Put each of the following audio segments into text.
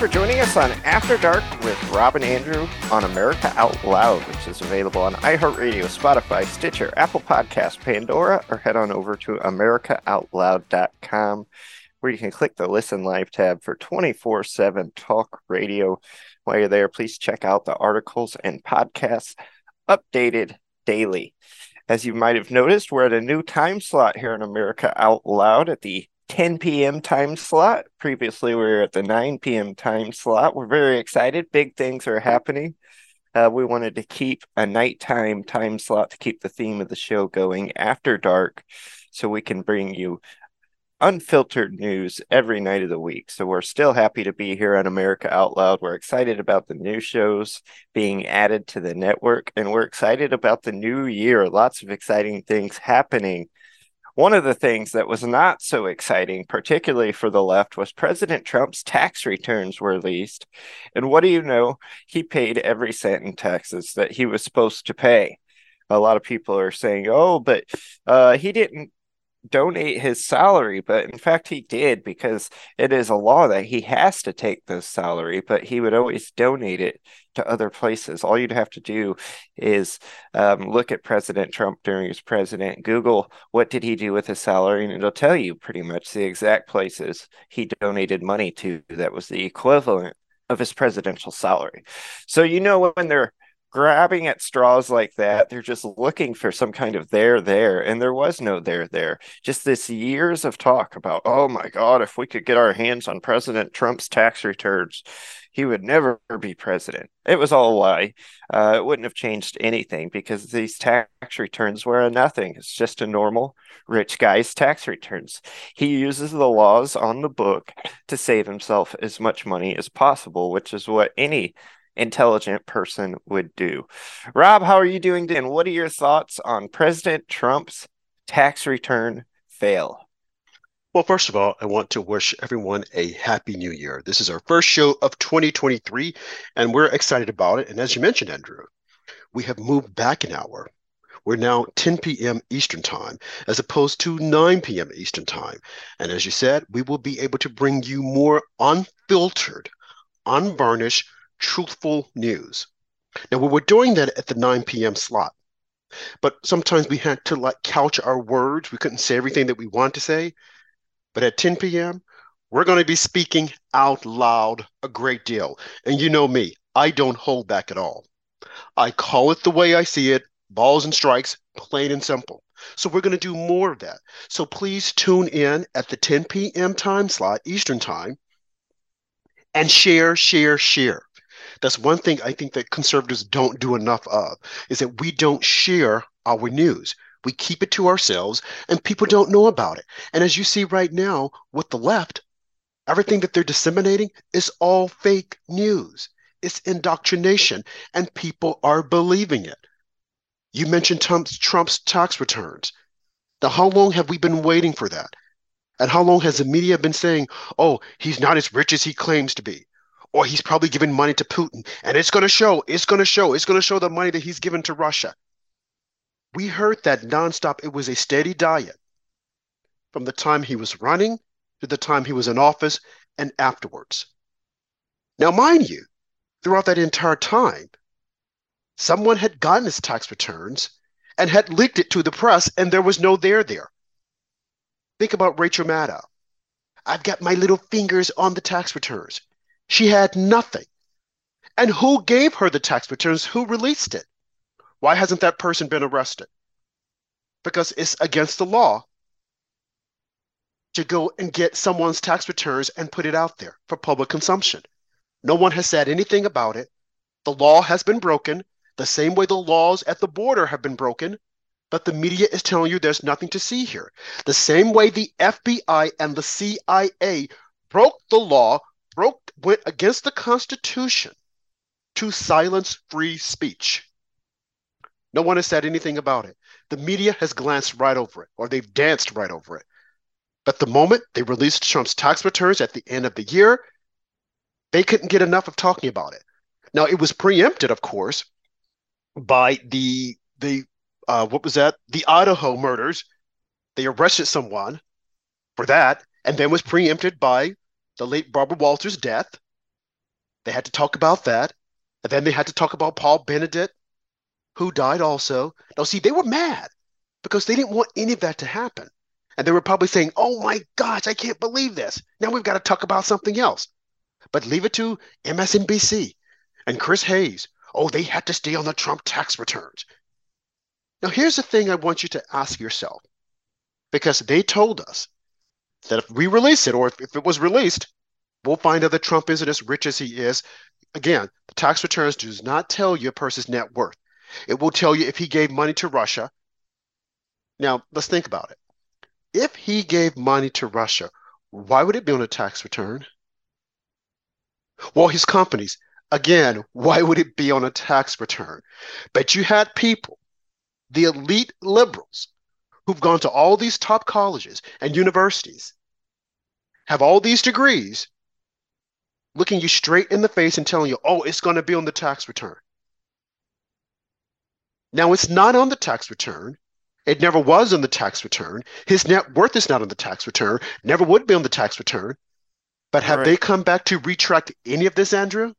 for joining us on After Dark with Rob and Andrew on America Out Loud, which is available on iHeartRadio, Spotify, Stitcher, Apple Podcast, Pandora, or head on over to AmericaOutloud.com where you can click the Listen Live tab for 24 7 talk radio. While you're there, please check out the articles and podcasts updated daily. As you might have noticed, we're at a new time slot here in America Out Loud at the 10 p.m. time slot. Previously, we were at the 9 p.m. time slot. We're very excited. Big things are happening. Uh, we wanted to keep a nighttime time slot to keep the theme of the show going after dark so we can bring you unfiltered news every night of the week. So we're still happy to be here on America Out Loud. We're excited about the new shows being added to the network, and we're excited about the new year. Lots of exciting things happening. One of the things that was not so exciting, particularly for the left, was President Trump's tax returns were released. And what do you know? He paid every cent in taxes that he was supposed to pay. A lot of people are saying, oh, but uh, he didn't donate his salary, but in fact he did because it is a law that he has to take this salary, but he would always donate it to other places. All you'd have to do is um, look at President Trump during his president, Google what did he do with his salary, and it'll tell you pretty much the exact places he donated money to that was the equivalent of his presidential salary. So you know when they're grabbing at straws like that. They're just looking for some kind of there there, and there was no there there. Just this years of talk about, oh my God, if we could get our hands on President Trump's tax returns, he would never be president. It was all a lie. Uh, it wouldn't have changed anything because these tax returns were a nothing. It's just a normal rich guy's tax returns. He uses the laws on the book to save himself as much money as possible, which is what any intelligent person would do. Rob, how are you doing? And what are your thoughts on President Trump's tax return fail? Well, first of all, I want to wish everyone a happy new year. This is our first show of 2023, and we're excited about it. And as you mentioned, Andrew, we have moved back an hour. We're now 10 p.m. Eastern Time as opposed to 9 p.m. Eastern Time. And as you said, we will be able to bring you more unfiltered, unvarnished, truthful news. Now, we were doing that at the 9 p.m. slot, but sometimes we had to like couch our words. We couldn't say everything that we want to say. But at 10 p.m., we're going to be speaking out loud a great deal. And you know me, I don't hold back at all. I call it the way I see it balls and strikes, plain and simple. So we're going to do more of that. So please tune in at the 10 p.m. time slot, Eastern Time, and share, share, share. That's one thing I think that conservatives don't do enough of is that we don't share our news. We keep it to ourselves and people don't know about it. And as you see right now with the left, everything that they're disseminating is all fake news. It's indoctrination and people are believing it. You mentioned Trump's, Trump's tax returns. Now, how long have we been waiting for that? And how long has the media been saying, oh, he's not as rich as he claims to be? Or he's probably giving money to Putin. And it's going to show, it's going to show, it's going to show the money that he's given to Russia. We heard that nonstop. It was a steady diet from the time he was running to the time he was in office and afterwards. Now, mind you, throughout that entire time, someone had gotten his tax returns and had leaked it to the press, and there was no there there. Think about Rachel Maddow. I've got my little fingers on the tax returns. She had nothing. And who gave her the tax returns? Who released it? Why hasn't that person been arrested? Because it's against the law to go and get someone's tax returns and put it out there for public consumption. No one has said anything about it. The law has been broken the same way the laws at the border have been broken, but the media is telling you there's nothing to see here. The same way the FBI and the CIA broke the law broke went against the Constitution to silence free speech. No one has said anything about it. The media has glanced right over it, or they've danced right over it. But the moment they released Trump's tax returns at the end of the year, they couldn't get enough of talking about it. Now it was preempted, of course, by the the uh, what was that? The Idaho murders. They arrested someone for that, and then was preempted by the late Barbara Walters' death. They had to talk about that. And then they had to talk about Pope Benedict, who died also. Now, see, they were mad because they didn't want any of that to happen. And they were probably saying, oh my gosh, I can't believe this. Now we've got to talk about something else. But leave it to MSNBC and Chris Hayes. Oh, they had to stay on the Trump tax returns. Now, here's the thing I want you to ask yourself because they told us that if we release it or if, if it was released, we'll find out that Trump isn't as rich as he is. Again, the tax returns does not tell you a person's net worth. It will tell you if he gave money to Russia. Now, let's think about it. If he gave money to Russia, why would it be on a tax return? Well, his companies, again, why would it be on a tax return? But you had people, the elite liberals, who've gone to all these top colleges and universities, have all these degrees, looking you straight in the face and telling you, oh, it's going to be on the tax return. Now, it's not on the tax return. It never was on the tax return. His net worth is not on the tax return, never would be on the tax return. But have right. they come back to retract any of this, Andrew?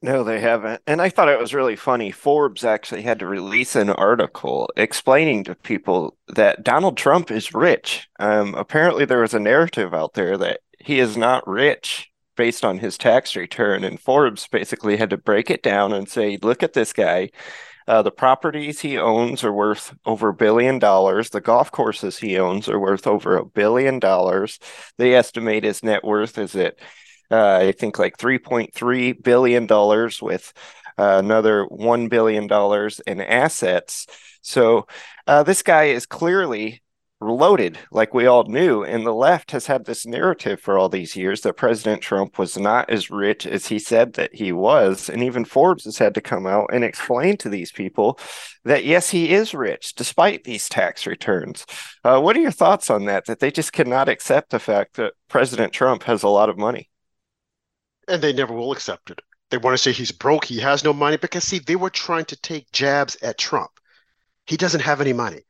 No, they haven't. And I thought it was really funny. Forbes actually had to release an article explaining to people that Donald Trump is rich. Um, apparently, there was a narrative out there that he is not rich based on his tax return. And Forbes basically had to break it down and say, look at this guy. Uh, the properties he owns are worth over a billion dollars. The golf courses he owns are worth over a billion dollars. They estimate his net worth is at, uh, I think, like $3.3 billion with uh, another $1 billion in assets. So uh, this guy is clearly loaded, like we all knew. And the left has had this narrative for all these years that President Trump was not as rich as he said that he was. And even Forbes has had to come out and explain to these people that, yes, he is rich despite these tax returns. Uh, what are your thoughts on that? That they just cannot accept the fact that President Trump has a lot of money. And they never will accept it. They want to say he's broke, he has no money, because see, they were trying to take jabs at Trump. He doesn't have any money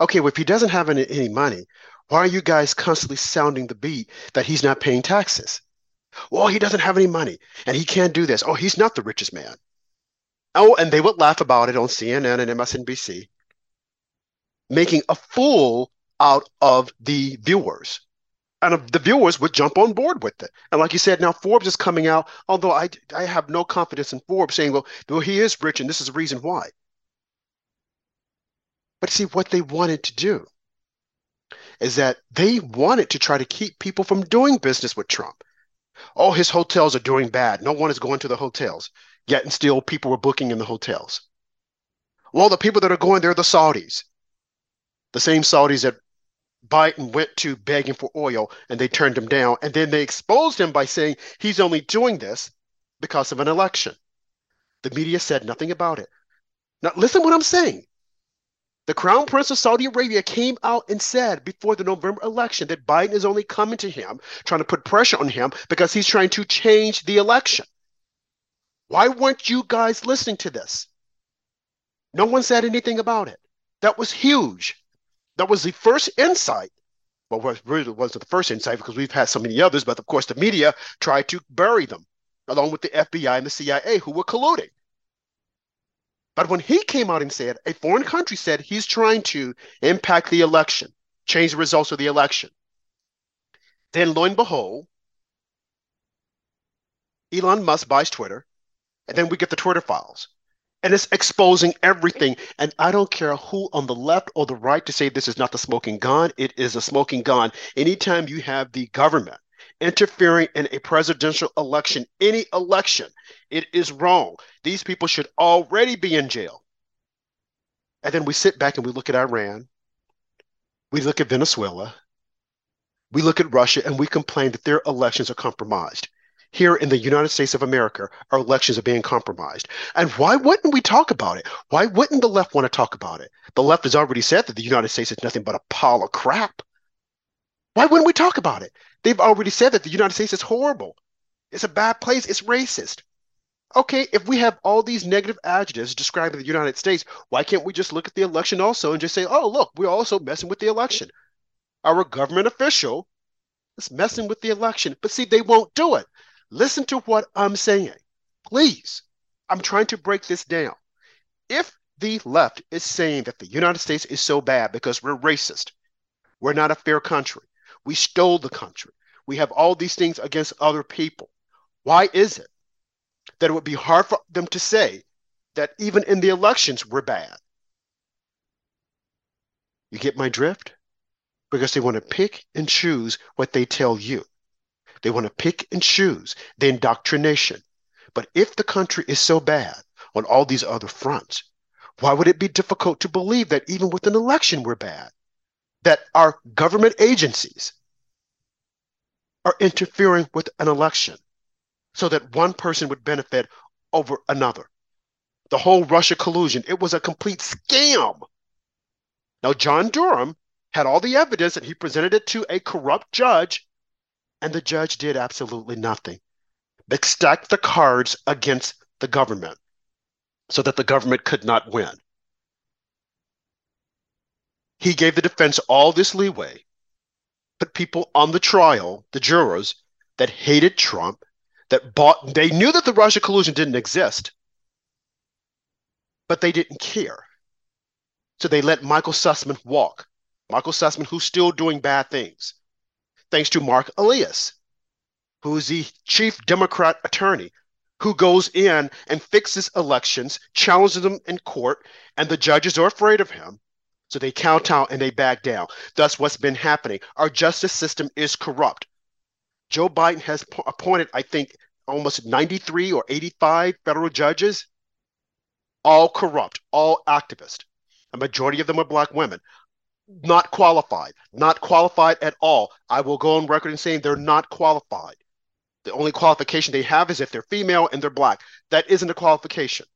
okay, well, if he doesn't have any, any money, why are you guys constantly sounding the beat that he's not paying taxes? Well, he doesn't have any money and he can't do this. Oh, he's not the richest man. Oh, and they would laugh about it on CNN and MSNBC, making a fool out of the viewers. And um, the viewers would jump on board with it. And like you said, now Forbes is coming out, although I, I have no confidence in Forbes saying, well, well, he is rich and this is the reason why. But see, what they wanted to do is that they wanted to try to keep people from doing business with Trump. Oh, his hotels are doing bad. No one is going to the hotels. Yet and still people were booking in the hotels. Well, the people that are going there are the Saudis. The same Saudis that Biden went to begging for oil and they turned him down. And then they exposed him by saying he's only doing this because of an election. The media said nothing about it. Now, listen what I'm saying. The Crown Prince of Saudi Arabia came out and said before the November election that Biden is only coming to him, trying to put pressure on him because he's trying to change the election. Why weren't you guys listening to this? No one said anything about it. That was huge. That was the first insight. Well, it really wasn't the first insight because we've had so many others, but of course the media tried to bury them along with the FBI and the CIA who were colluding. But when he came out and said, a foreign country said he's trying to impact the election, change the results of the election, then lo and behold, Elon Musk buys Twitter, and then we get the Twitter files. And it's exposing everything. And I don't care who on the left or the right to say this is not the smoking gun, it is a smoking gun. Anytime you have the government interfering in a presidential election, any election, it is wrong. These people should already be in jail. And then we sit back and we look at Iran, we look at Venezuela, we look at Russia, and we complain that their elections are compromised. Here in the United States of America, our elections are being compromised. And why wouldn't we talk about it? Why wouldn't the left want to talk about it? The left has already said that the United States is nothing but a pile of crap. Why wouldn't we talk about it? They've already said that the United States is horrible. It's a bad place. It's racist. Okay, if we have all these negative adjectives describing the United States, why can't we just look at the election also and just say, oh, look, we're also messing with the election? Our government official is messing with the election. But see, they won't do it Listen to what I'm saying. Please. I'm trying to break this down. If the left is saying that the United States is so bad because we're racist, we're not a fair country, we stole the country, we have all these things against other people, why is it that it would be hard for them to say that even in the elections we're bad? You get my drift? Because they want to pick and choose what they tell you. They want to pick and choose the indoctrination. But if the country is so bad on all these other fronts, why would it be difficult to believe that even with an election we're bad? That our government agencies are interfering with an election so that one person would benefit over another. The whole Russia collusion, it was a complete scam. Now, John Durham had all the evidence and he presented it to a corrupt judge, and the judge did absolutely nothing but stacked the cards against the government so that the government could not win. He gave the defense all this leeway, put people on the trial, the jurors that hated Trump, that bought, they knew that the Russia collusion didn't exist, but they didn't care. So they let Michael Sussmann walk. Michael Sussmann, who's still doing bad things, thanks to Marc Elias, who's the chief Democrat attorney, who goes in and fixes elections, challenges them in court, and the judges are afraid of him. So they count out and they back down. That's what's been happening. Our justice system is corrupt. Joe Biden has appointed, I think, almost 93 or 85 federal judges, all corrupt, all activist. A majority of them are black women. Not qualified, not qualified at all. I will go on record in saying they're not qualified. The only qualification they have is if they're female and they're black. That isn't a qualification.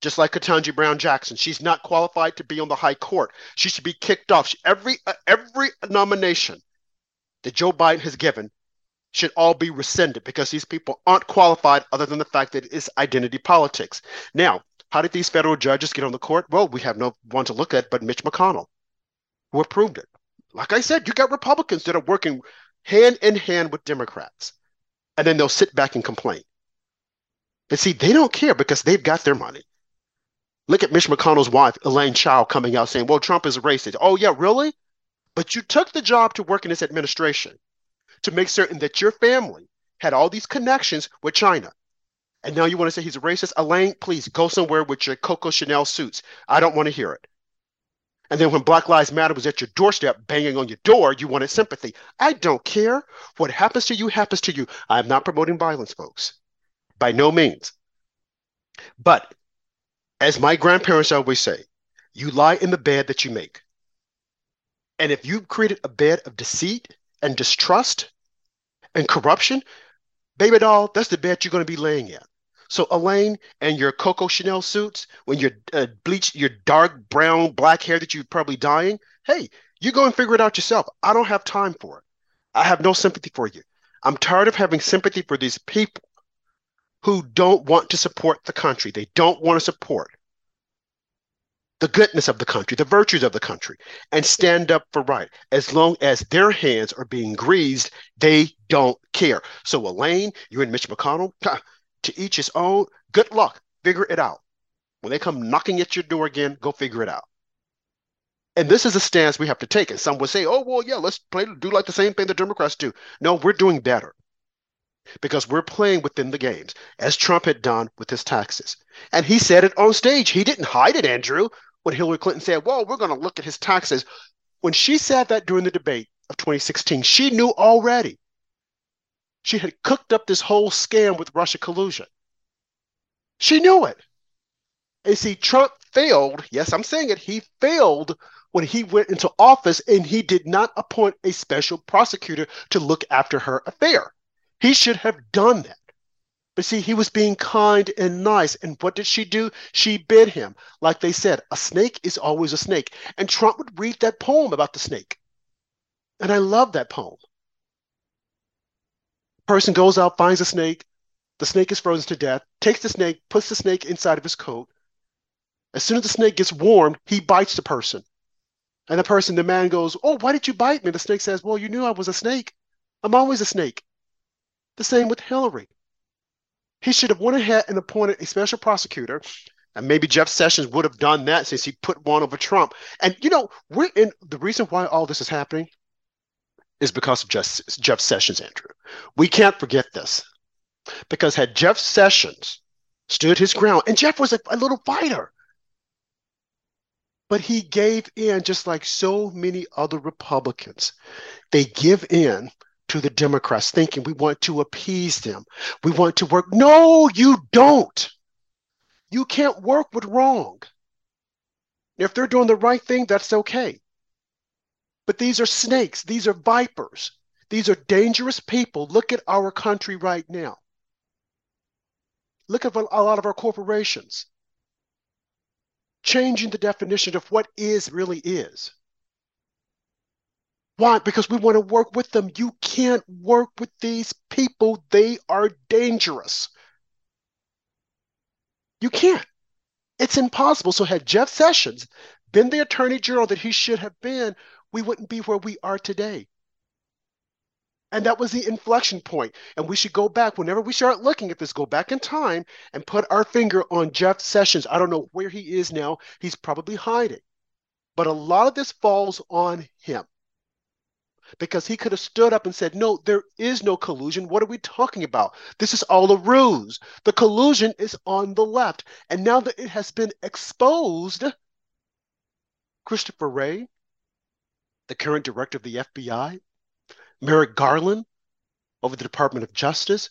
Just like Ketanji Brown Jackson, she's not qualified to be on the high court. She should be kicked off. Every uh, every nomination that Joe Biden has given should all be rescinded because these people aren't qualified other than the fact that it's identity politics. Now, how did these federal judges get on the court? Well, we have no one to look at but Mitch McConnell, who approved it. Like I said, you got Republicans that are working hand in hand with Democrats, and then they'll sit back and complain. And see, they don't care because they've got their money. Look at Mitch McConnell's wife, Elaine Chao, coming out saying, well, Trump is a racist. Oh, yeah, really? But you took the job to work in this administration to make certain that your family had all these connections with China. And now you want to say he's a racist? Elaine, please go somewhere with your Coco Chanel suits. I don't want to hear it. And then when Black Lives Matter was at your doorstep banging on your door, you wanted sympathy. I don't care. What happens to you happens to you. I am not promoting violence, folks. By no means. But as my grandparents always say, you lie in the bed that you make. And if you've created a bed of deceit and distrust and corruption, baby doll, that's the bed you're going to be laying in. So Elaine and your Coco Chanel suits, when you're uh, bleached, your dark brown, black hair that you're probably dyeing, hey, you go and figure it out yourself. I don't have time for it. I have no sympathy for you. I'm tired of having sympathy for these people who don't want to support the country. They don't want to support the goodness of the country, the virtues of the country, and stand up for right. As long as their hands are being greased, they don't care. So, Elaine, you and Mitch McConnell, to each his own. Good luck. Figure it out. When they come knocking at your door again, go figure it out. And this is a stance we have to take. And some would say, oh, well, yeah, let's play, do like the same thing the Democrats do. No, we're doing better because we're playing within the games, as Trump had done with his taxes. And he said it on stage. He didn't hide it, Andrew, when Hillary Clinton said, well, we're going to look at his taxes. When she said that during the debate of 2016, she knew already she had cooked up this whole scam with Russia collusion. She knew it. And see, Trump failed. Yes, I'm saying it. He failed when he went into office and he did not appoint a special prosecutor to look after her affair. He should have done that. But see, he was being kind and nice. And what did she do? She bit him. Like they said, a snake is always a snake. And Trump would read that poem about the snake. And I love that poem. Person goes out, finds a snake. The snake is frozen to death, takes the snake, puts the snake inside of his coat. As soon as the snake gets warm, he bites the person. And the person, the man goes, Oh, why did you bite me? The snake says, Well, you knew I was a snake. I'm always a snake. The same with Hillary. He should have went ahead and appointed a special prosecutor. And maybe Jeff Sessions would have done that since he put one over Trump. And you know, we're in the reason why all this is happening is because of Jeff, Jeff Sessions, Andrew. We can't forget this. Because had Jeff Sessions stood his ground, and Jeff was a, a little fighter, but he gave in just like so many other Republicans. They give in to the Democrats, thinking we want to appease them. We want to work. No, you don't. You can't work with wrong. If they're doing the right thing, that's okay. But these are snakes, these are vipers, these are dangerous people. Look at our country right now. Look at a lot of our corporations changing the definition of what is really is. Why? Because we want to work with them. You can't work with these people, they are dangerous. You can't. It's impossible. So, had Jeff Sessions been the attorney general that he should have been, we wouldn't be where we are today. And that was the inflection point. And we should go back whenever we start looking at this, go back in time and put our finger on Jeff Sessions. I don't know where he is now. He's probably hiding. But a lot of this falls on him because he could have stood up and said, No, there is no collusion. What are we talking about? This is all a ruse. The collusion is on the left. And now that it has been exposed, Christopher Wray, the current director of the FBI, Merrick Garland over the Department of Justice,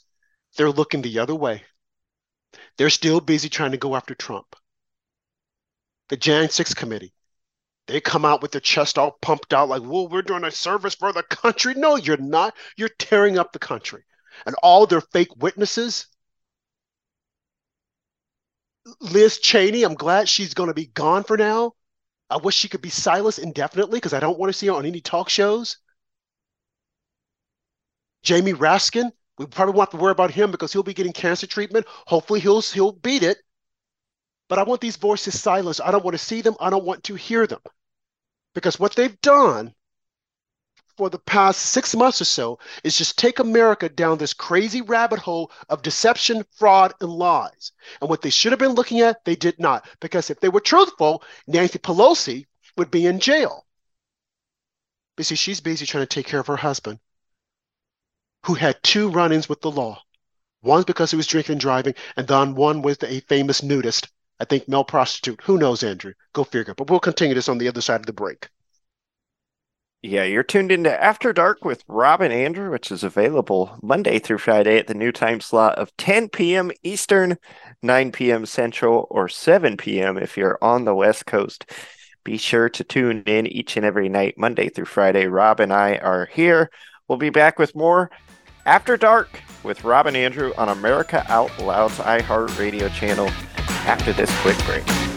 they're looking the other way. They're still busy trying to go after Trump. The Jan 6 committee, they come out with their chest all pumped out, like, well, we're doing a service for the country. No, you're not. You're tearing up the country. And all their fake witnesses. Liz Cheney, I'm glad she's going to be gone for now. I wish she could be silenced indefinitely because I don't want to see her on any talk shows. Jamie Raskin, we probably won't have to worry about him because he'll be getting cancer treatment. Hopefully he'll he'll beat it. But I want these voices silenced. I don't want to see them. I don't want to hear them. Because what they've done for the past six months or so is just take America down this crazy rabbit hole of deception, fraud, and lies. And what they should have been looking at, they did not. Because if they were truthful, Nancy Pelosi would be in jail. But see, she's busy trying to take care of her husband who had two run ins with the law. One because he was drinking and driving, and then one was a famous nudist, I think male prostitute. Who knows, Andrew? Go figure. But we'll continue this on the other side of the break. Yeah, you're tuned into After Dark with Rob and Andrew, which is available Monday through Friday at the new time slot of 10 p.m. Eastern, 9 p.m. Central, or 7 p.m. if you're on the West Coast. Be sure to tune in each and every night, Monday through Friday. Rob and I are here. We'll be back with more after Dark with Rob and Andrew on America Out Loud's iHeartRadio channel after this quick break.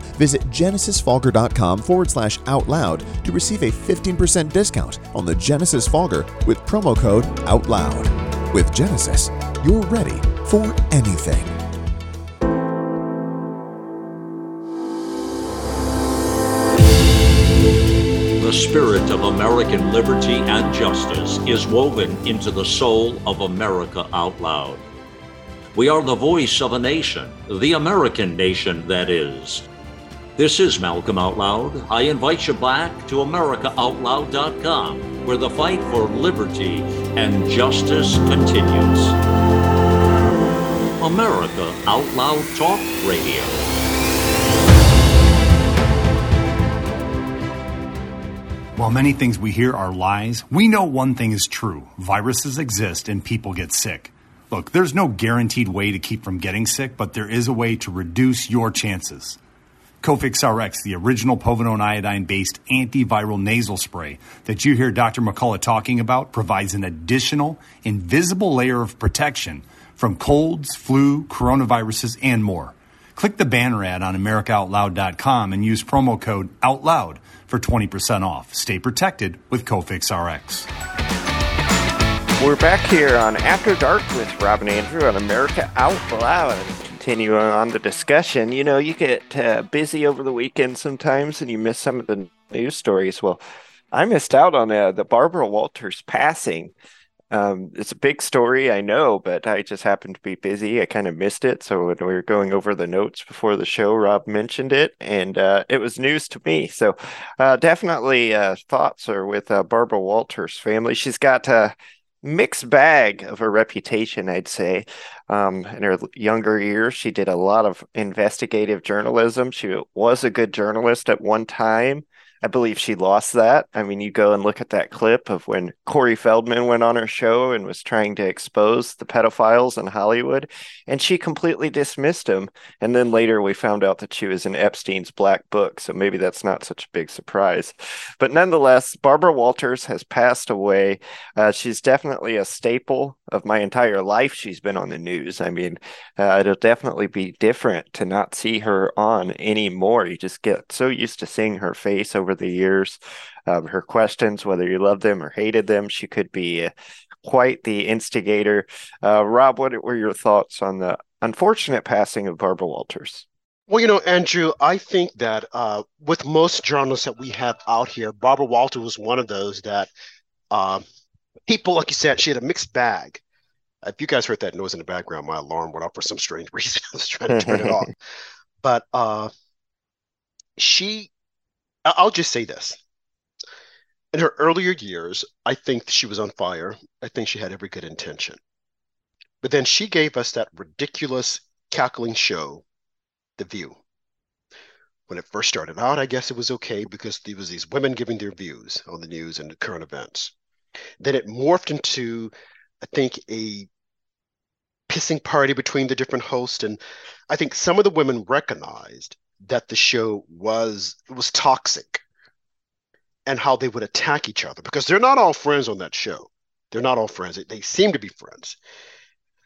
Visit genesisfogger.com forward slash out loud to receive a 15% discount on the Genesis Fogger with promo code OUTLOUD. With Genesis, you're ready for anything. The spirit of American liberty and justice is woven into the soul of America Out Loud. We are the voice of a nation, the American nation, that is. This is Malcolm Out Loud. I invite you back to AmericaOutloud.com, where the fight for liberty and justice continues. America Out Loud Talk Radio. While many things we hear are lies, we know one thing is true viruses exist and people get sick. Look, there's no guaranteed way to keep from getting sick, but there is a way to reduce your chances. Cofix RX, the original povidone iodine based antiviral nasal spray that you hear Dr. McCullough talking about, provides an additional invisible layer of protection from colds, flu, coronaviruses, and more. Click the banner ad on AmericaOutloud.com and use promo code OUTLOUD for 20% off. Stay protected with Cofix RX. We're back here on After Dark with Rob and Andrew on America Out Loud. Continuing on the discussion, you know, you get uh, busy over the weekend sometimes and you miss some of the news stories. Well, I missed out on uh, the Barbara Walters passing. Um, it's a big story, I know, but I just happened to be busy. I kind of missed it. So when we were going over the notes before the show, Rob mentioned it, and uh, it was news to me. So uh, definitely uh, thoughts are with uh, Barbara Walters' family. She's got a mixed bag of a reputation, I'd say. Um, in her younger years, she did a lot of investigative journalism. She was a good journalist at one time. I believe she lost that. I mean, you go and look at that clip of when Corey Feldman went on her show and was trying to expose the pedophiles in Hollywood, and she completely dismissed him. And then later we found out that she was in Epstein's black book, so maybe that's not such a big surprise. But nonetheless, Barbara Walters has passed away. Uh, she's definitely a staple of my entire life. She's been on the news. I mean, uh, it'll definitely be different to not see her on anymore. You just get so used to seeing her face over over the years. Um, her questions, whether you loved them or hated them, she could be quite the instigator. Uh, Rob, what were your thoughts on the unfortunate passing of Barbara Walters? Well, you know, Andrew, I think that uh, with most journalists that we have out here, Barbara Walters was one of those that uh, people, like you said, she had a mixed bag. If you guys heard that noise in the background, my alarm went off for some strange reason. I was trying to turn it off. But uh, she I'll just say this. In her earlier years, I think she was on fire. I think she had every good intention. But then she gave us that ridiculous cackling show, The View. When it first started out, I guess it was okay because there was these women giving their views on the news and the current events. Then it morphed into, I think, a pissing party between the different hosts. And I think some of the women recognized that the show was was toxic and how they would attack each other because they're not all friends on that show. They're not all friends. They, they seem to be friends.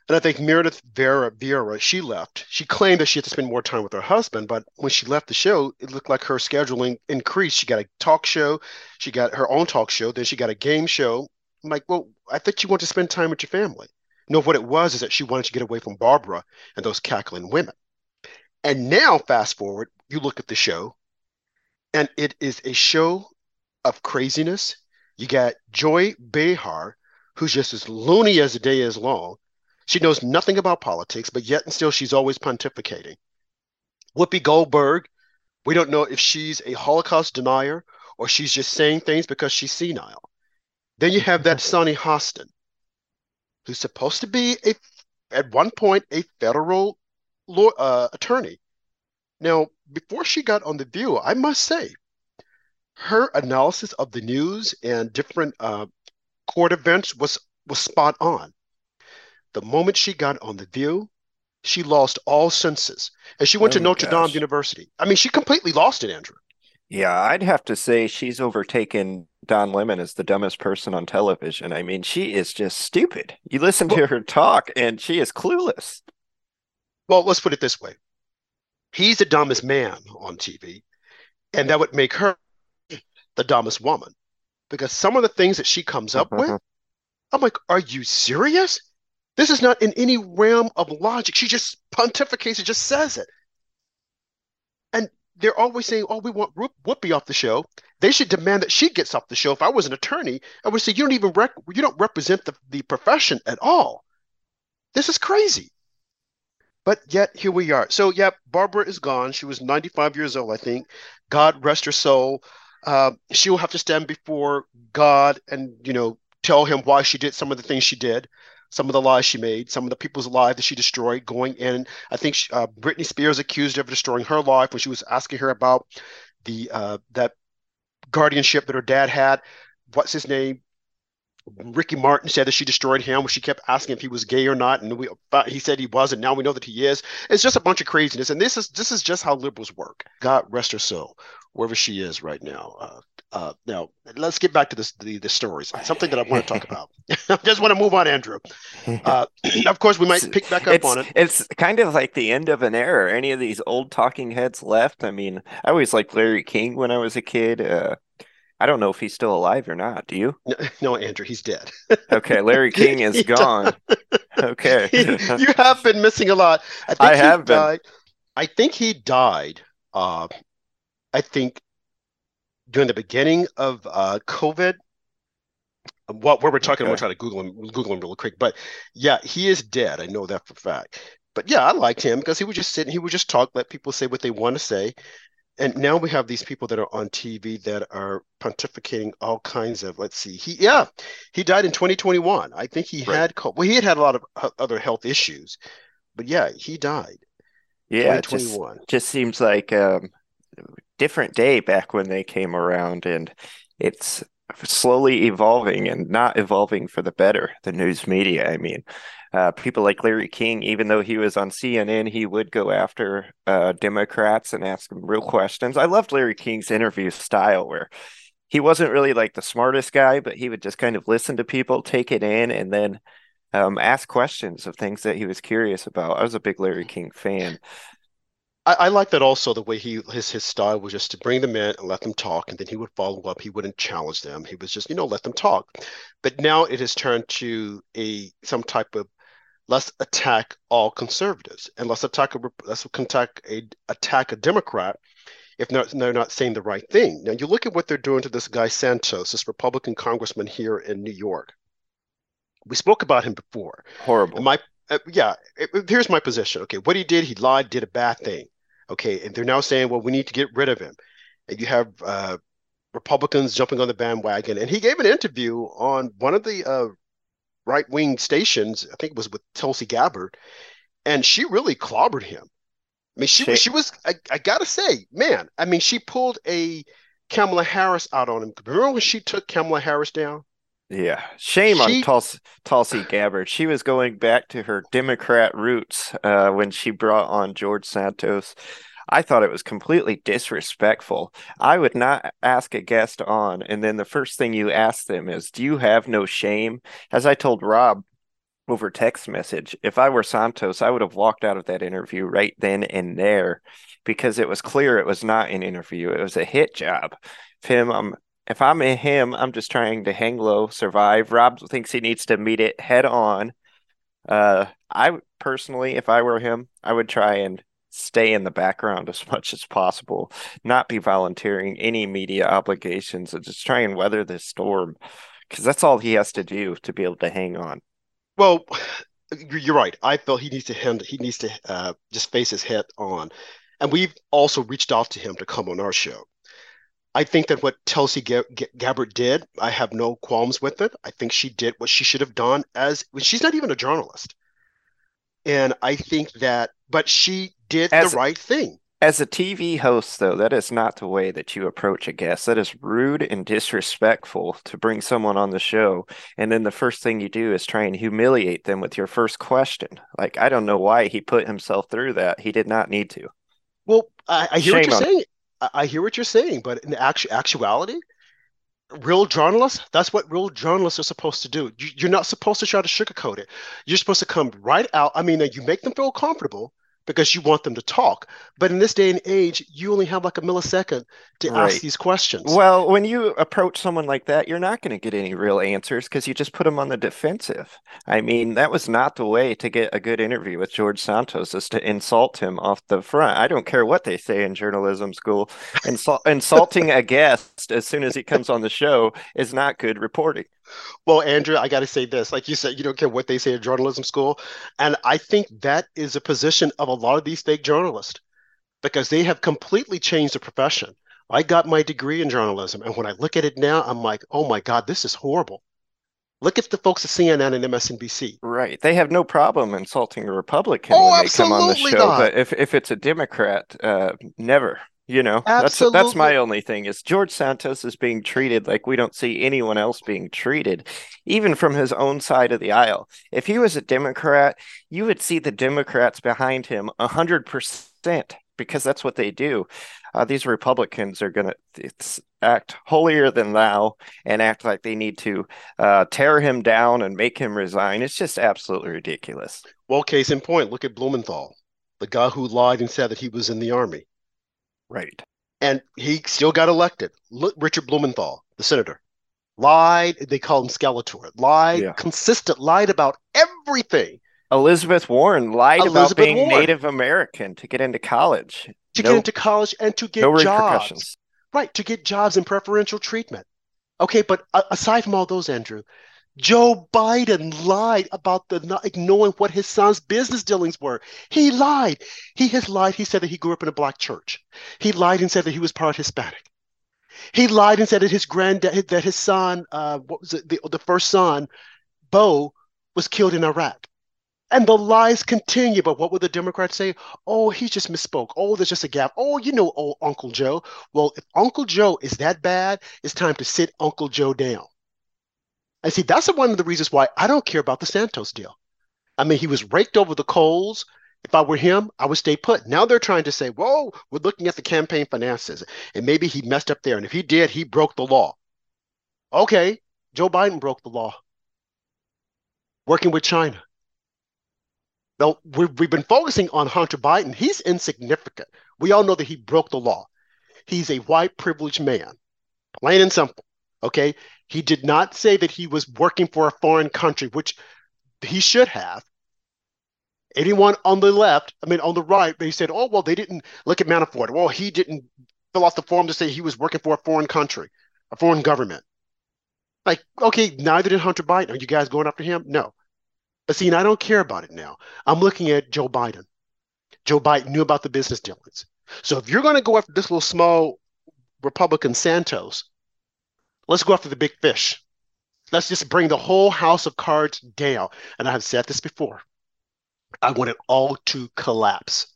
And I think Meredith Vera Vieira, she left. She claimed that she had to spend more time with her husband, but when she left the show, it looked like her scheduling increased. She got a talk show, she got her own talk show, then she got a game show. I'm like, well, I thought you wanted to spend time with your family. No, what it was is that she wanted to get away from Barbara and those cackling women. And now, fast forward, you look at the show, and it is a show of craziness. You got Joy Behar, who's just as loony as the day is long. She knows nothing about politics, but yet and still she's always pontificating. Whoopi Goldberg, we don't know if she's a Holocaust denier or she's just saying things because she's senile. Then you have that Sunny Hostin, who's supposed to be a at one point a federal law, uh, attorney. Now, before she got on The View, I must say, her analysis of the news and different uh, court events was was spot on. The moment she got on The View, she lost all senses, and she went oh to Notre gosh. Dame University. I mean, she completely lost it, Andrew. Yeah, I'd have to say she's overtaken Don Lemon as the dumbest person on television. I mean, she is just stupid. You listen well, to her talk, and she is clueless. Well, let's put it this way he's the dumbest man on TV, and that would make her the dumbest woman because some of the things that she comes up with, mm-hmm. I'm like, are you serious? This is not in any realm of logic. She just pontificates and just says it. And they're always saying, oh, we want Whoopi off the show. They should demand that she gets off the show. If I was an attorney, I would say, you don't even rec- you don't represent the, the profession at all. This is crazy. But yet here we are. So yeah, Barbara is gone. She was 95 years old, I think. God rest her soul. Uh, she will have to stand before God and you know tell him why she did some of the things she did, some of the lies she made, some of the people's lives that she destroyed. Going in, I think she, uh, Britney Spears accused her of destroying her life when she was asking her about the uh, that guardianship that her dad had. What's his name? Ricky Martin said that she destroyed him when she kept asking if he was gay or not, and we he said he was, and Now we know that he is. It's just a bunch of craziness, and this is this is just how liberals work. God rest her soul, wherever she is right now. Uh, uh, now let's get back to this, the the stories. Something that I want to talk about. I just want to move on, Andrew. Uh, of course, we might pick back up it's, on it. It's kind of like the end of an era. Any of these old talking heads left? I mean, I always liked Larry King when I was a kid. Uh, I don't know if he's still alive or not. Do you? No, no Andrew, he's dead. okay, Larry King is gone. okay, you have been missing a lot. I, think I have been. Died, I think he died. Uh, I think during the beginning of uh, COVID. What where we're talking, okay. I'm gonna try to Google him, Google him real quick. But yeah, he is dead. I know that for fact. But yeah, I liked him because he would just sit and he would just talk, let people say what they want to say and now we have these people that are on TV that are pontificating all kinds of. Let's see, he yeah, he died in 2021. I think he right. had well, he had had a lot of other health issues, but yeah, he died. Yeah, it just, just seems like um, different day back when they came around, and it's slowly evolving and not evolving for the better. The news media, I mean, uh, people like Larry King, even though he was on CNN, he would go after uh, Democrats and ask them real questions. I loved Larry King's interview style where he wasn't really like the smartest guy, but he would just kind of listen to people, take it in, and then um, ask questions of things that he was curious about. I was a big Larry King fan. I, I, like that also the way he his his style was just to bring them in and let them talk, and then he would follow up. He wouldn't challenge them. He was just you know let them talk. But now it has turned to a some type of let's attack all conservatives and let's attack a let's attack a attack a Democrat if not, they're not saying the right thing. Now you look at what they're doing to this guy Santos, this Republican congressman here in New York. We spoke about him before. Horrible. my uh, yeah, it, here's my position. Okay, what he did, he lied, did a bad thing. Okay, and they're now saying, well, we need to get rid of him. And you have uh, Republicans jumping on the bandwagon. And he gave an interview on one of the uh, right wing stations. I think it was with Tulsi Gabbard, and she really clobbered him. I mean, she she, she was. I, I, gotta say, man. I mean, she pulled a Kamala Harris out on him. Remember when she took Kamala Harris down? Yeah, shame she, on Tulsi, Tulsi Gabbard. She was going back to her Democrat roots uh, when she brought on George Santos. I thought it was completely disrespectful. I would not ask a guest on, and then the first thing you ask them is, Do you have no shame? As I told Rob over text message, if I were Santos, I would have walked out of that interview right then and there because it was clear it was not an interview, it was a hit job. Him, um, if I'm in him, I'm just trying to hang low, survive. Rob thinks he needs to meet it head on. Uh, I personally, if I were him, I would try and stay in the background as much as possible, not be volunteering any media obligations, and just try and weather this storm because that's all he has to do to be able to hang on. Well, you're right. I feel he needs to he needs to uh, just face his head on, and we've also reached out to him to come on our show. I think that what Tulsi Gabbard did, I have no qualms with it. I think she did what she should have done as she's not even a journalist. And I think that, but she did as, the right thing. As a TV host, though, that is not the way that you approach a guest. That is rude and disrespectful to bring someone on the show. And then the first thing you do is try and humiliate them with your first question. Like, I don't know why he put himself through that. He did not need to. Well, I, I hear Shame what you're saying. I hear what you're saying, but in actu- actuality, real journalists that's what real journalists are supposed to do. You're not supposed to try to sugarcoat it. You're supposed to come right out. I mean you make them feel comfortable because you want them to talk. But in this day and age, you only have like a millisecond to right. ask these questions. Well, when you approach someone like that, you're not going to get any real answers because you just put them on the defensive. I mean, that was not the way to get a good interview with George Santos is to insult him off the front. I don't care what they say in journalism school. Insult- insulting a guest as soon as he comes on the show is not good reporting. Well, Andrew, I got to say this. Like you said, you don't care what they say at journalism school. And I think that is a position of a lot of these fake journalists because they have completely changed the profession. I got my degree in journalism. And when I look at it now, I'm like, oh my God, this is horrible. Look at the folks at CNN and MSNBC. Right. They have no problem insulting a Republican oh, when they come on the show. Not. But if, if it's a Democrat, uh, never. You know, Absolutely. that's that's my only thing is George Santos is being treated like we don't see anyone else being treated, even from his own side of the aisle. If he was a Democrat, you would see the Democrats behind him a hundred percent because that's what they do. Uh, these Republicans are going to act holier than thou and act like they need to uh, tear him down and make him resign. It's just absolutely ridiculous. Well, case in point, look at Blumenthal, the guy who lied and said that he was in the army. Right. And he still got elected. Look, Richard Blumenthal, the senator, lied. They call him Skeletor. Lied, yeah. consistent, lied about everything. Elizabeth Warren lied Elizabeth about being Warren. Native American to get into college. To no, get into college and to get no jobs. Right, to get jobs and preferential treatment. Okay, but aside from all those, Andrew, Joe Biden lied about the not knowing what his son's business dealings were. He lied. He has lied. He said that he grew up in a black church. He lied and said that he was part Hispanic. He lied and said that his granddad, that his son, uh, what was it, the, the first son, Bo, was killed in Iraq. And the lies continue. But what would the Democrats say? Oh, he just misspoke. Oh, there's just a gap. Oh, you know, old Uncle Joe. Well, if Uncle Joe is that bad, it's time to sit Uncle Joe down. And see, that's one of the reasons why I don't care about the Santos deal. I mean, he was raked over the coals. If I were him, I would stay put. Now they're trying to say, whoa, we're looking at the campaign finances. And maybe he messed up there. And if he did, he broke the law. Okay, Joe Biden broke the law. Working with China. Now, we've, we've been focusing on Hunter Biden. He's insignificant. We all know that he broke the law. He's a white privileged man, plain and simple. Okay. He did not say that he was working for a foreign country, which he should have. Anyone on the left, I mean, on the right, they said, oh, well, they didn't look at Manafort. Well, he didn't fill out the form to say he was working for a foreign country, a foreign government. Like, okay, neither did Hunter Biden. Are you guys going after him? No. But see, I don't care about it now. I'm looking at Joe Biden. Joe Biden knew about the business dealings. So if you're going to go after this little small Republican Santos, Let's go after the big fish. Let's just bring the whole house of cards down. And I have said this before. I want it all to collapse.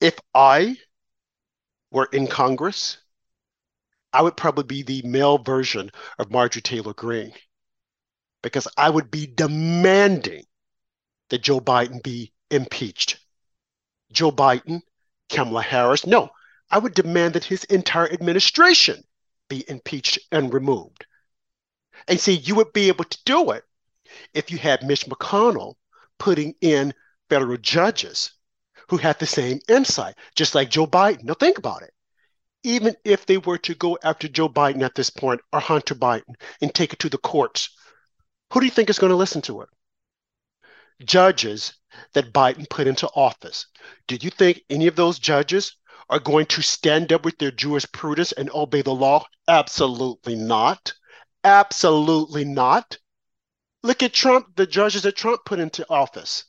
If I were in Congress, I would probably be the male version of Marjorie Taylor Greene because I would be demanding that Joe Biden be impeached. Joe Biden, Kamala Harris, no, I would demand that his entire administration be impeached and removed. And see, you would be able to do it if you had Mitch McConnell putting in federal judges who had the same insight, just like Joe Biden. Now, think about it. Even if they were to go after Joe Biden at this point or Hunter Biden and take it to the courts, who do you think is going to listen to it? Judges that Biden put into office. Do you think any of those judges are going to stand up with their jurisprudence and obey the law? Absolutely not. Absolutely not. Look at Trump, the judges that Trump put into office.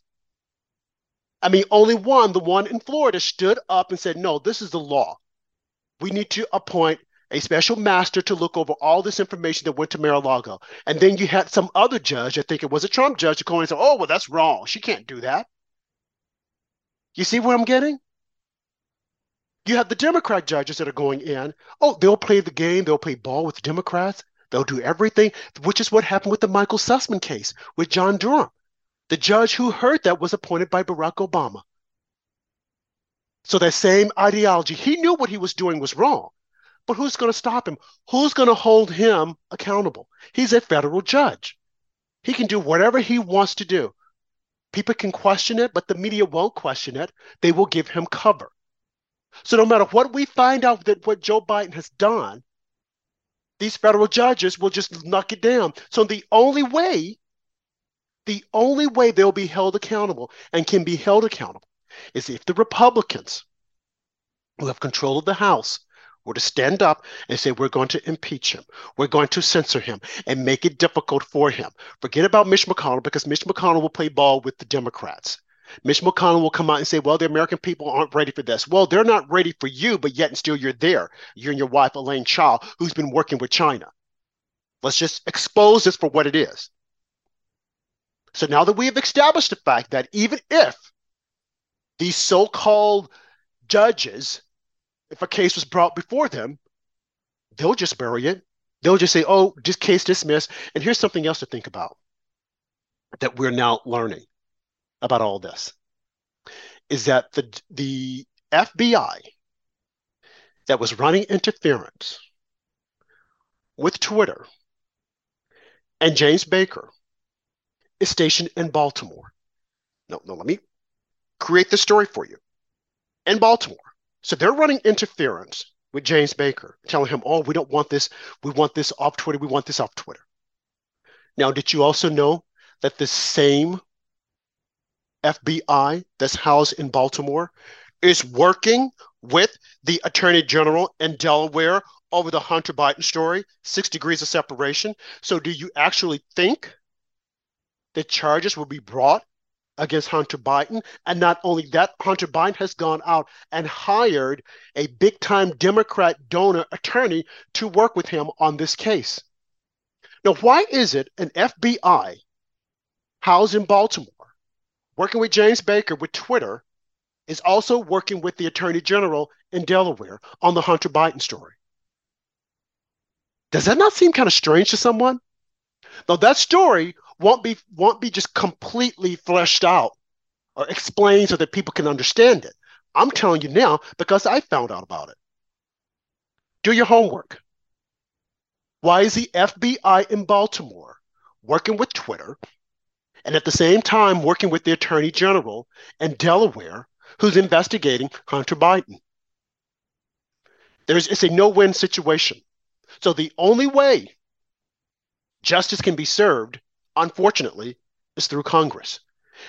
I mean, only one, the one in Florida, stood up and said, no, this is the law. We need to appoint a special master to look over all this information that went to Mar-a-Lago. And then you had some other judge, I think it was a Trump judge, in and say, oh, well, that's wrong. She can't do that. You see where I'm getting? You have the Democrat judges that are going in. Oh, they'll play the game, they'll play ball with the Democrats, they'll do everything, which is what happened with the Michael Sussmann case with John Durham. The judge who heard that was appointed by Barack Obama. So that same ideology, he knew what he was doing was wrong. But who's going to stop him? Who's going to hold him accountable? He's a federal judge. He can do whatever he wants to do. People can question it, but the media won't question it. They will give him cover. So no matter what we find out that what Joe Biden has done, these federal judges will just knock it down. So the only way, the only way they'll be held accountable and can be held accountable is if the Republicans who have control of the House were to stand up and say, We're going to impeach him, we're going to censor him, and make it difficult for him. Forget about Mitch McConnell because Mitch McConnell will play ball with the Democrats. Mitch McConnell will come out and say, well, the American people aren't ready for this. Well, they're not ready for you, but yet and still you're there. You and your wife, Elaine Chao, who's been working with China. Let's just expose this for what it is. So now that we have established the fact that even if these so called judges if a case was brought before them, they'll just bury it. They'll just say, oh, just case dismissed. And here's something else to think about that we're now learning about all this is that the the FBI that was running interference with Twitter and James Baker is stationed in Baltimore. No, no, let me create the story for you. In Baltimore. So they're running interference with James Baker, telling him, oh, we don't want this. We want this off Twitter. We want this off Twitter. Now, did you also know that the same FBI that's housed in Baltimore is working with the Attorney General in Delaware over the Hunter Biden story, six degrees of separation. So, do you actually think that charges will be brought against Hunter Biden? And not only that, Hunter Biden has gone out and hired a big time Democrat donor attorney to work with him on this case. Now, why is it an FBI housed in Baltimore, working with James Baker with Twitter, is also working with the Attorney General in Delaware on the Hunter Biden story? Does that not seem kind of strange to someone? Now that story won't be won't be just completely fleshed out or explained so that people can understand it. I'm telling you now because I found out about it. Do your homework. Why is the FBI in Baltimore working with Twitter and at the same time working with the Attorney General in Delaware who's investigating Hunter Biden? There's it's a no-win situation. So the only way justice can be served, unfortunately, is through Congress.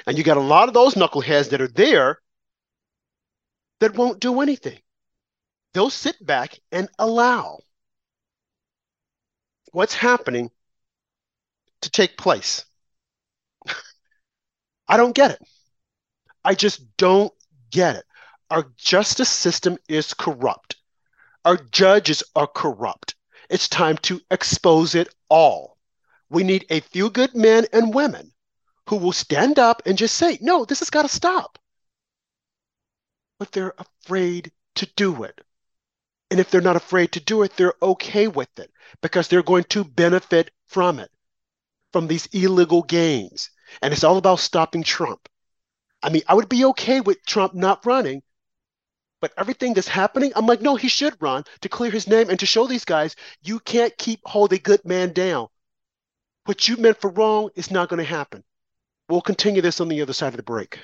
And you got a lot of those knuckleheads that are there that won't do anything. They'll sit back and allow what's happening to take place. I don't get it. I just don't get it. Our justice system is corrupt. Our judges are corrupt. It's time to expose it all. We need a few good men and women who will stand up and just say, no, this has got to stop. But they're afraid to do it. And if they're not afraid to do it, they're okay with it because they're going to benefit from it, from these illegal gains. And it's all about stopping Trump. I mean, I would be okay with Trump not running but everything that's happening, I'm like, no, he should run to clear his name and to show these guys you can't keep hold a good man down. What you meant for wrong is not going to happen. We'll continue this on the other side of the break.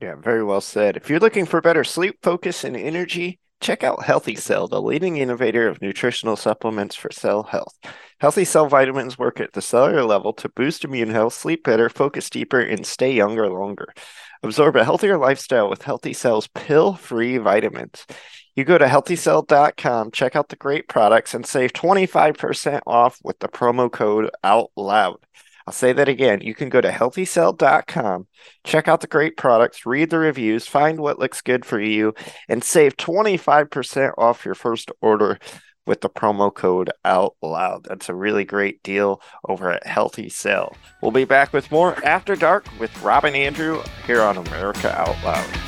Yeah, very well said. If you're looking for better sleep, focus, and energy, check out Healthy Cell, the leading innovator of nutritional supplements for cell health. Healthy Cell vitamins work at the cellular level to boost immune health, sleep better, focus deeper, and stay younger longer. Absorb a healthier lifestyle with Healthy Cell's pill free vitamins. You go to healthycell.com, check out the great products, and save 25% off with the promo code OUTLOUD. I'll say that again. You can go to healthycell.com, check out the great products, read the reviews, find what looks good for you, and save 25% off your first order with the promo code out loud. That's a really great deal over at Healthy Cell. We'll be back with more After Dark with Rob and Andrew here on America Out Loud.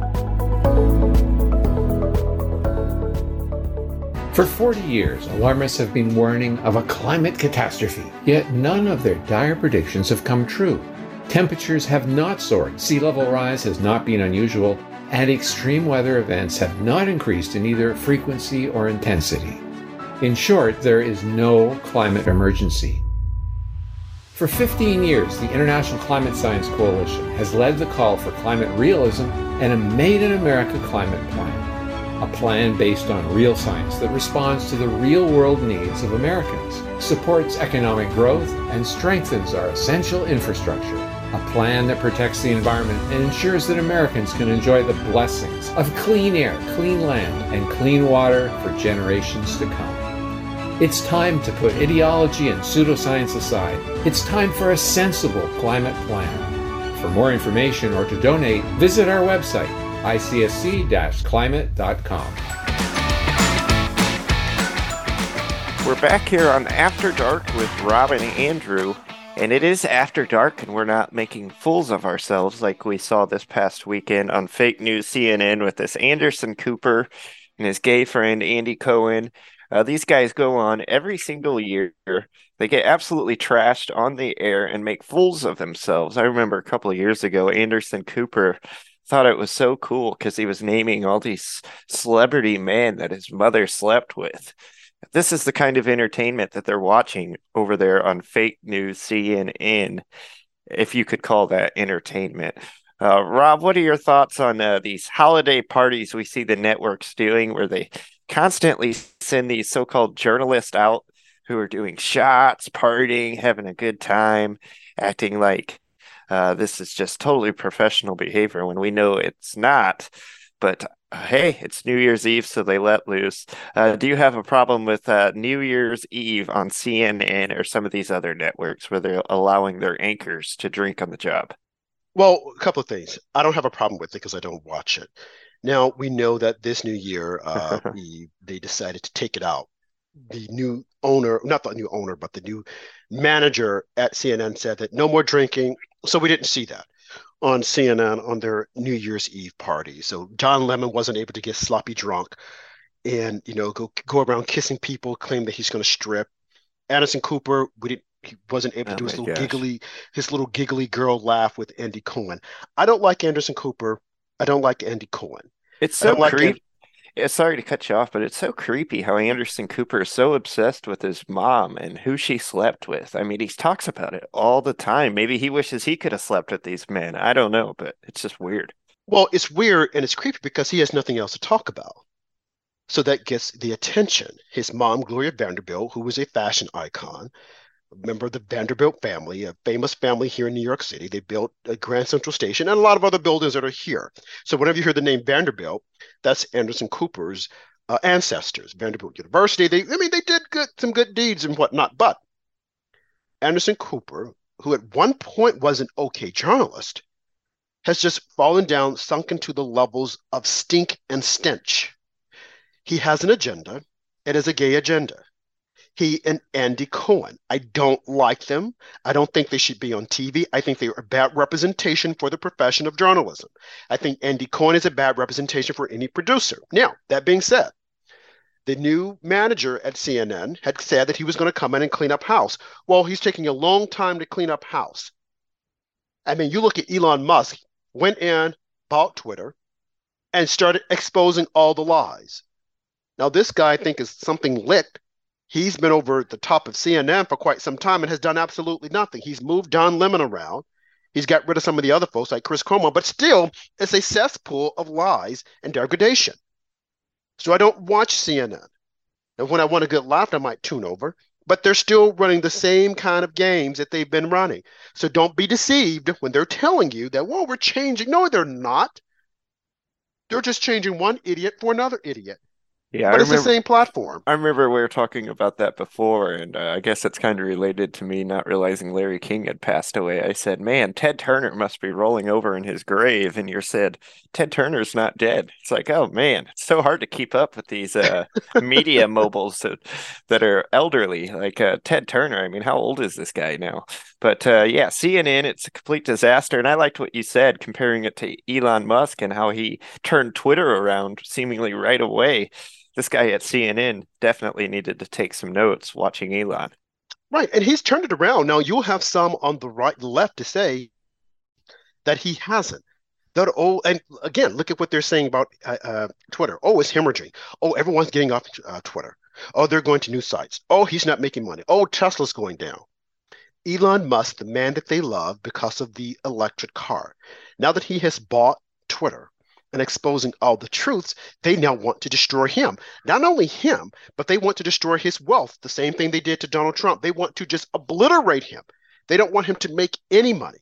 For 40 years, alarmists have been warning of a climate catastrophe, yet none of their dire predictions have come true. Temperatures have not soared, sea level rise has not been unusual, and extreme weather events have not increased in either frequency or intensity. In short, there is no climate emergency. For 15 years, the International Climate Science Coalition has led the call for climate realism and a Made in America climate plan. A plan based on real science that responds to the real world needs of Americans, supports economic growth, and strengthens our essential infrastructure. A plan that protects the environment and ensures that Americans can enjoy the blessings of clean air, clean land, and clean water for generations to come. It's time to put ideology and pseudoscience aside. It's time for a sensible climate plan. For more information or to donate, visit our website, icsc climate.com. We're back here on After Dark with Rob and Andrew, and it is after dark, and we're not making fools of ourselves like we saw this past weekend on fake news CNN with this Anderson Cooper and his gay friend Andy Cohen uh, these guys go on every single year. They get absolutely trashed on the air and make fools of themselves. I remember a couple of years ago, Anderson Cooper thought it was so cool because he was naming all these celebrity men that his mother slept with. This is the kind of entertainment that they're watching over there on fake news CNN, if you could call that entertainment. Uh, Rob, what are your thoughts on uh, these holiday parties we see the networks doing where they constantly send these so-called journalists out who are doing shots, partying, having a good time, acting like uh, this is just totally professional behavior when we know it's not. But uh, hey, it's New Year's Eve, so they let loose. Uh, do you have a problem with uh, New Year's Eve on CNN or some of these other networks where they're allowing their anchors to drink on the job? Well, a couple of things. I don't have a problem with it because I don't watch it. Now we know that this new year, uh, we they decided to take it out. The new owner, not the new owner, but the new manager at CNN said that no more drinking. So we didn't see that on CNN on their New Year's Eve party. So John Lemon wasn't able to get sloppy drunk and you know go go around kissing people, claim that he's going to strip. Anderson Cooper, we didn't he wasn't able to oh do his little gosh. giggly his little giggly girl laugh with Andy Cohen. I don't like Anderson Cooper. I don't like Andy Cohen. It's so creepy. Like sorry to cut you off, but it's so creepy how Anderson Cooper is so obsessed with his mom and who she slept with. I mean, he talks about it all the time. Maybe he wishes he could have slept with these men. I don't know, but it's just weird. Well, it's weird and it's creepy because he has nothing else to talk about. So that gets the attention. His mom, Gloria Vanderbilt, who was a fashion icon, member of the Vanderbilt family, a famous family here in New York City. They built a Grand Central Station and a lot of other buildings that are here. So whenever you hear the name Vanderbilt, that's Anderson Cooper's uh, ancestors. Vanderbilt University. They, I mean, they did good, some good deeds and whatnot. But Anderson Cooper, who at one point was an okay journalist, has just fallen down, sunk into the levels of stink and stench. He has an agenda. It is a gay agenda he and Andy Cohen. I don't like them. I don't think they should be on TV. I think they are a bad representation for the profession of journalism. I think Andy Cohen is a bad representation for any producer. Now, that being said, the new manager at CNN had said that he was going to come in and clean up house. Well, he's taking a long time to clean up house. I mean, you look at Elon Musk, went in, bought Twitter, and started exposing all the lies. Now, this guy, I think, is something licked He's been over at the top of CNN for quite some time and has done absolutely nothing. He's moved Don Lemon around. He's got rid of some of the other folks like Chris Cuomo, but still, it's a cesspool of lies and degradation. So I don't watch CNN. And when I want a good laugh, I might tune over. But they're still running the same kind of games that they've been running. So don't be deceived when they're telling you that, well, we're changing. No, they're not. They're just changing one idiot for another idiot. Yeah, but I it's remember, the same platform. I remember we were talking about that before, and uh, I guess it's kind of related to me not realizing Larry King had passed away. I said, "Man, Ted Turner must be rolling over in his grave," and you said, "Ted Turner's not dead." It's like, oh man, it's so hard to keep up with these uh, media mobiles that, that are elderly, like uh, Ted Turner. I mean, how old is this guy now? But uh, yeah, CNN, it's a complete disaster, and I liked what you said, comparing it to Elon Musk and how he turned Twitter around seemingly right away this guy at CNN definitely needed to take some notes watching Elon. Right, and he's turned it around. Now you'll have some on the right, left to say that he hasn't. That oh, and again, look at what they're saying about uh, uh, Twitter. Oh, it's hemorrhaging. Oh, everyone's getting off uh, Twitter. Oh, they're going to new sites. Oh, he's not making money. Oh, Tesla's going down. Elon Musk, the man that they love because of the electric car. Now that he has bought Twitter and exposing all the truths, they now want to destroy him. Not only him, but they want to destroy his wealth. The same thing they did to Donald Trump. They want to just obliterate him. They don't want him to make any money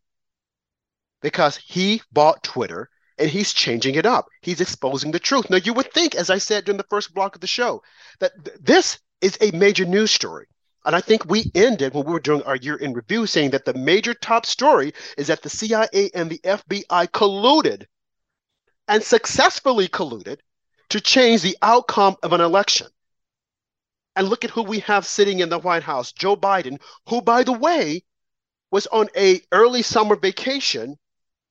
because he bought Twitter and he's changing it up. He's exposing the truth. Now, you would think, as I said during the first block of the show, that th- this is a major news story. And I think we ended when we were doing our year in review saying that the major top story is that the CIA and the FBI colluded and successfully colluded to change the outcome of an election. And look at who we have sitting in the White House, Joe Biden, who, by the way, was on a early summer vacation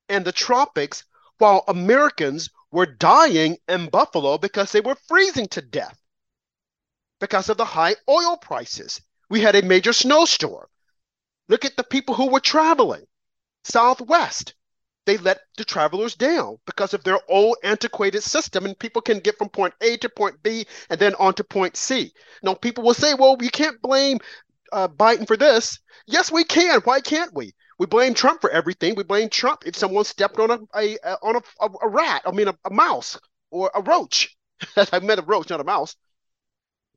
in the tropics while Americans were dying in Buffalo because they were freezing to death because of the high oil prices. We had a major snowstorm. Look at the people who were traveling southwest. They let the travelers down because of their old antiquated system, and people can get from point A to point B and then on to point C. Now, people will say, well, you can't blame uh, Biden for this. Yes, we can. Why can't we? We blame Trump for everything. We blame Trump if someone stepped on a, a, a on a, a, rat. I mean, a mouse or a roach. I meant a roach, not a mouse.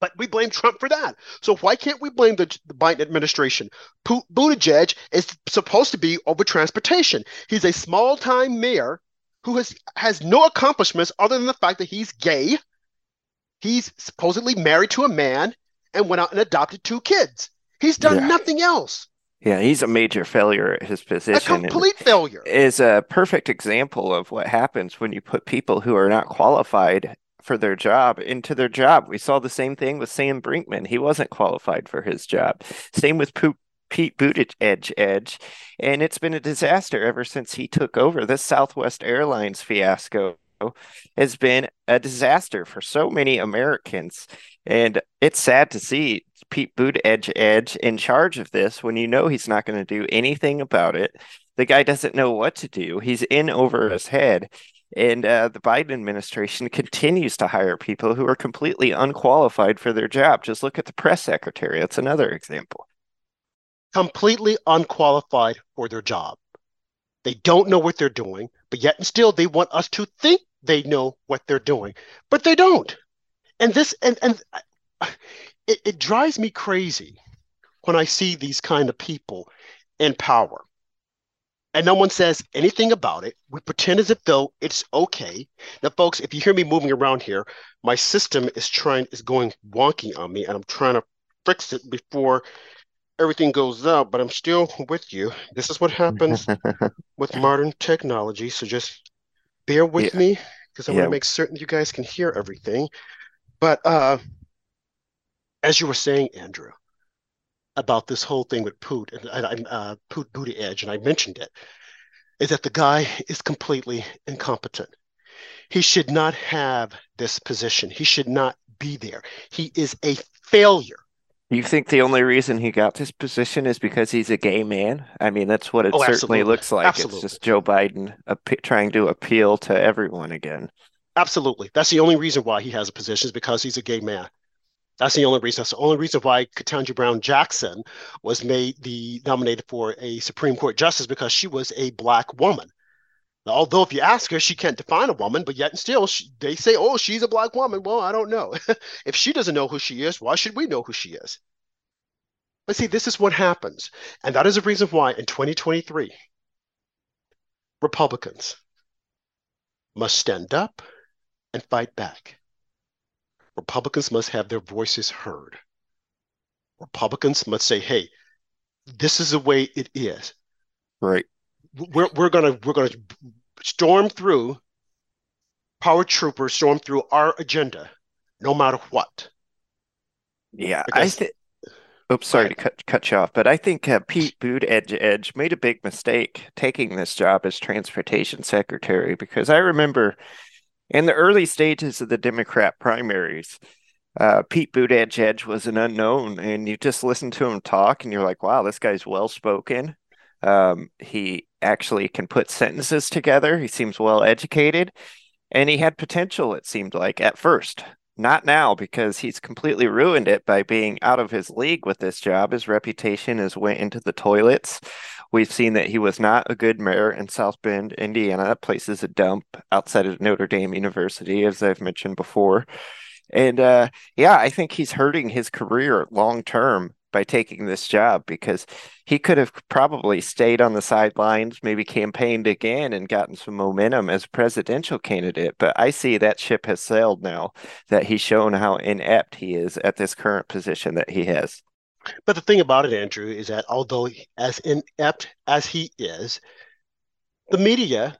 But we blame Trump for that. So why can't we blame the, the Biden administration? P- Buttigieg is supposed to be over transportation. He's a small-time mayor who has has no accomplishments other than the fact that he's gay. He's supposedly married to a man and went out and adopted two kids. He's done yeah. nothing else. Yeah, he's a major failure at his position. A complete failure. Is a perfect example of what happens when you put people who are not qualified for their job into their job. We saw the same thing with Sam Brinkman. He wasn't qualified for his job. Same with Poop. Pete Buttigieg edge, edge, and it's been a disaster ever since he took over. This Southwest Airlines fiasco has been a disaster for so many Americans, and it's sad to see Pete Buttigieg edge in charge of this when you know he's not going to do anything about it. The guy doesn't know what to do. He's in over his head. And uh, the Biden administration continues to hire people who are completely unqualified for their job. Just look at the press secretary. That's another example. Completely unqualified for their job. They don't know what they're doing, but yet and still they want us to think they know what they're doing, but they don't. And this, and, and it, it drives me crazy when I see these kind of people in power and no one says anything about it. We pretend as if though it's okay. Now, folks, if you hear me moving around here, my system is trying is going wonky on me, and I'm trying to fix it before everything goes out. But I'm still with you. This is what happens with modern technology. So just bear with yeah. me because I yeah. want to make certain you guys can hear everything. But uh, as you were saying, Andrew, about this whole thing with Poot and I, uh, Poot Edge, and I mentioned it, is that the guy is completely incompetent. He should not have this position. He should not be there. He is a failure. You think the only reason he got this position is because he's a gay man? I mean, that's what it oh, certainly absolutely. looks like. Absolutely. It's just Joe Biden trying to appeal to everyone again. Absolutely. That's the only reason why he has a position is because he's a gay man. That's the only reason. That's the only reason why Ketanji Brown Jackson was made the nominated for a Supreme Court justice because she was a black woman. Although if you ask her, she can't define a woman, but yet and still she, they say, "Oh, she's a black woman." Well, I don't know. if she doesn't know who she is, why should we know who she is? But see, this is what happens, and that is the reason why in 2023, Republicans must stand up and fight back. Republicans must have their voices heard. Republicans must say, "Hey, this is the way it is." Right. We're we're gonna we're gonna storm through power troopers, storm through our agenda, no matter what. Yeah, because, I think. Oops, sorry to cut cut you off, but I think uh, Pete Buttigieg made a big mistake taking this job as transportation secretary because I remember in the early stages of the Democrat primaries, uh, Pete Buttigieg was an unknown, and you just listen to him talk, and you're like, "Wow, this guy's well spoken." Um, he actually can put sentences together. He seems well educated, and he had potential, it seemed like, at first. Not now, because he's completely ruined it by being out of his league with this job. His reputation has went into the toilets. We've seen that he was not a good mayor in South Bend, Indiana. That place is a dump outside of Notre Dame University, as I've mentioned before. And uh, yeah, I think he's hurting his career long term by taking this job because he could have probably stayed on the sidelines, maybe campaigned again and gotten some momentum as a presidential candidate. But I see that ship has sailed now that he's shown how inept he is at this current position that he has. But the thing about it, Andrew, is that although as inept as he is, the media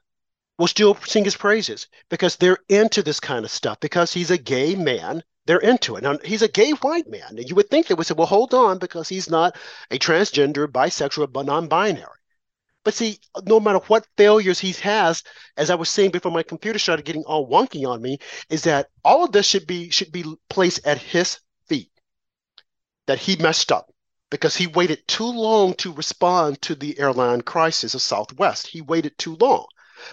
will still sing his praises because they're into this kind of stuff because he's a gay man they're into it. Now, he's a gay white man. And you would think they would say, well, hold on, because he's not a transgender, bisexual, but non binary. But see, no matter what failures he has, as I was saying before my computer started getting all wonky on me, is that all of this should be should be placed at his feet. That he messed up because he waited too long to respond to the airline crisis of Southwest. He waited too long.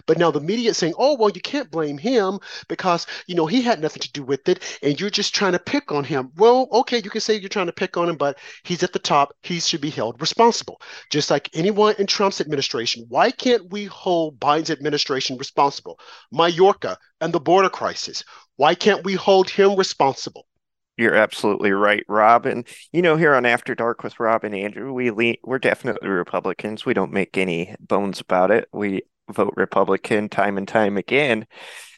But now the media is saying, oh, well, you can't blame him because, you know, he had nothing to do with it and you're just trying to pick on him. Well, okay, you can say you're trying to pick on him, but he's at the top. He should be held responsible. Just like anyone in Trump's administration. Why can't we hold Biden's administration responsible? Mayorkas and the border crisis. Why can't we hold him responsible? You're absolutely right, Rob. And you know, here on After Dark with Rob and Andrew, we lean, we're definitely Republicans. We don't make any bones about it. We vote Republican time and time again.